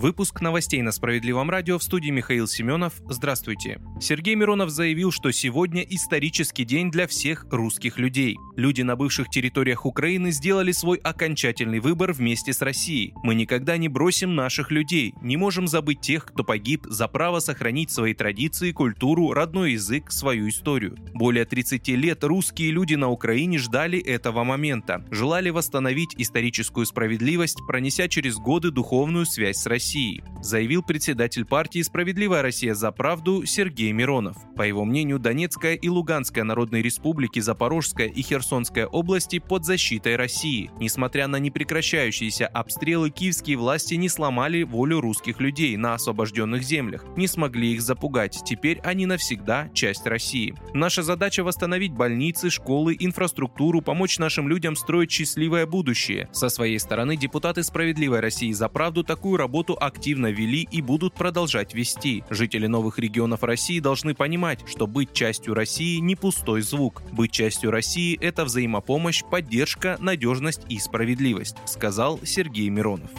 Выпуск новостей на Справедливом радио в студии Михаил Семенов. Здравствуйте. Сергей Миронов заявил, что сегодня исторический день для всех русских людей. Люди на бывших территориях Украины сделали свой окончательный выбор вместе с Россией. Мы никогда не бросим наших людей, не можем забыть тех, кто погиб за право сохранить свои традиции, культуру, родной язык, свою историю. Более 30 лет русские люди на Украине ждали этого момента, желали восстановить историческую справедливость, пронеся через годы духовную связь с Россией России, заявил председатель партии «Справедливая Россия за правду» Сергей Миронов. По его мнению, Донецкая и Луганская народные республики, Запорожская и Херсонская области под защитой России. Несмотря на непрекращающиеся обстрелы, киевские власти не сломали волю русских людей на освобожденных землях, не смогли их запугать. Теперь они навсегда часть России. Наша задача восстановить больницы, школы, инфраструктуру, помочь нашим людям строить счастливое будущее. Со своей стороны депутаты «Справедливой России за правду» такую работу активно вели и будут продолжать вести. Жители новых регионов России должны понимать, что быть частью России не пустой звук. Быть частью России – это взаимопомощь, поддержка, надежность и справедливость, сказал Сергей Миронов.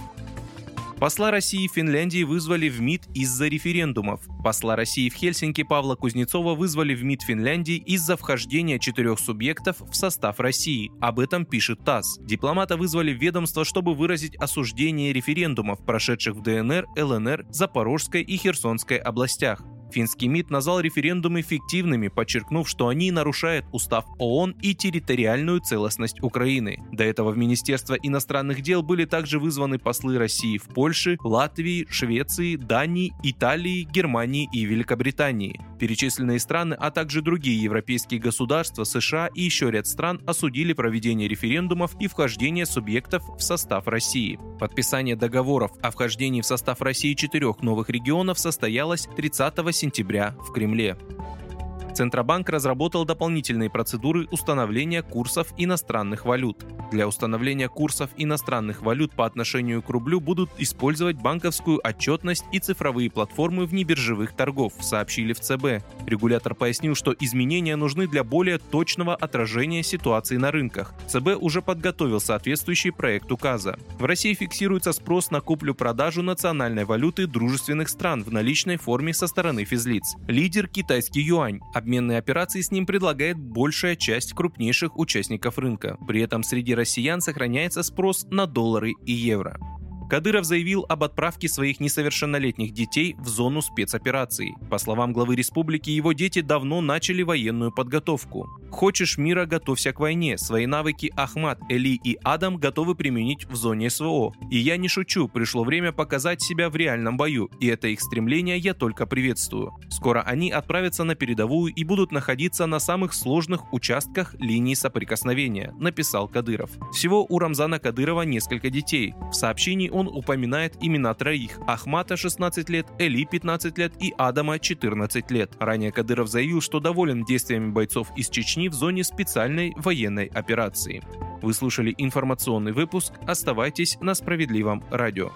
Посла России в Финляндии вызвали в МИД из-за референдумов. Посла России в Хельсинки Павла Кузнецова вызвали в МИД Финляндии из-за вхождения четырех субъектов в состав России. Об этом пишет ТАСС. Дипломата вызвали в ведомство, чтобы выразить осуждение референдумов, прошедших в ДНР, ЛНР, Запорожской и Херсонской областях. Финский МИД назвал референдумы фиктивными, подчеркнув, что они нарушают устав ООН и территориальную целостность Украины. До этого в Министерство иностранных дел были также вызваны послы России в Польше, Латвии, Швеции, Дании, Италии, Германии и Великобритании. Перечисленные страны, а также другие европейские государства, США и еще ряд стран осудили проведение референдумов и вхождение субъектов в состав России. Подписание договоров о вхождении в состав России четырех новых регионов состоялось 30 сентября в Кремле. Центробанк разработал дополнительные процедуры установления курсов иностранных валют. Для установления курсов иностранных валют по отношению к рублю будут использовать банковскую отчетность и цифровые платформы внебиржевых торгов, сообщили в ЦБ. Регулятор пояснил, что изменения нужны для более точного отражения ситуации на рынках. ЦБ уже подготовил соответствующий проект указа. В России фиксируется спрос на куплю-продажу национальной валюты дружественных стран в наличной форме со стороны физлиц. Лидер китайский юань. Обменные операции с ним предлагает большая часть крупнейших участников рынка. При этом среди россиян сохраняется спрос на доллары и евро. Кадыров заявил об отправке своих несовершеннолетних детей в зону спецоперации. По словам главы республики, его дети давно начали военную подготовку. Хочешь мира, готовься к войне. Свои навыки Ахмад, Эли и Адам готовы применить в зоне СВО. И я не шучу, пришло время показать себя в реальном бою, и это их стремление я только приветствую. Скоро они отправятся на передовую и будут находиться на самых сложных участках линии соприкосновения, написал Кадыров. Всего у Рамзана Кадырова несколько детей. В сообщении он упоминает имена троих – Ахмата 16 лет, Эли 15 лет и Адама 14 лет. Ранее Кадыров заявил, что доволен действиями бойцов из Чечни в зоне специальной военной операции. Вы слушали информационный выпуск. Оставайтесь на справедливом радио.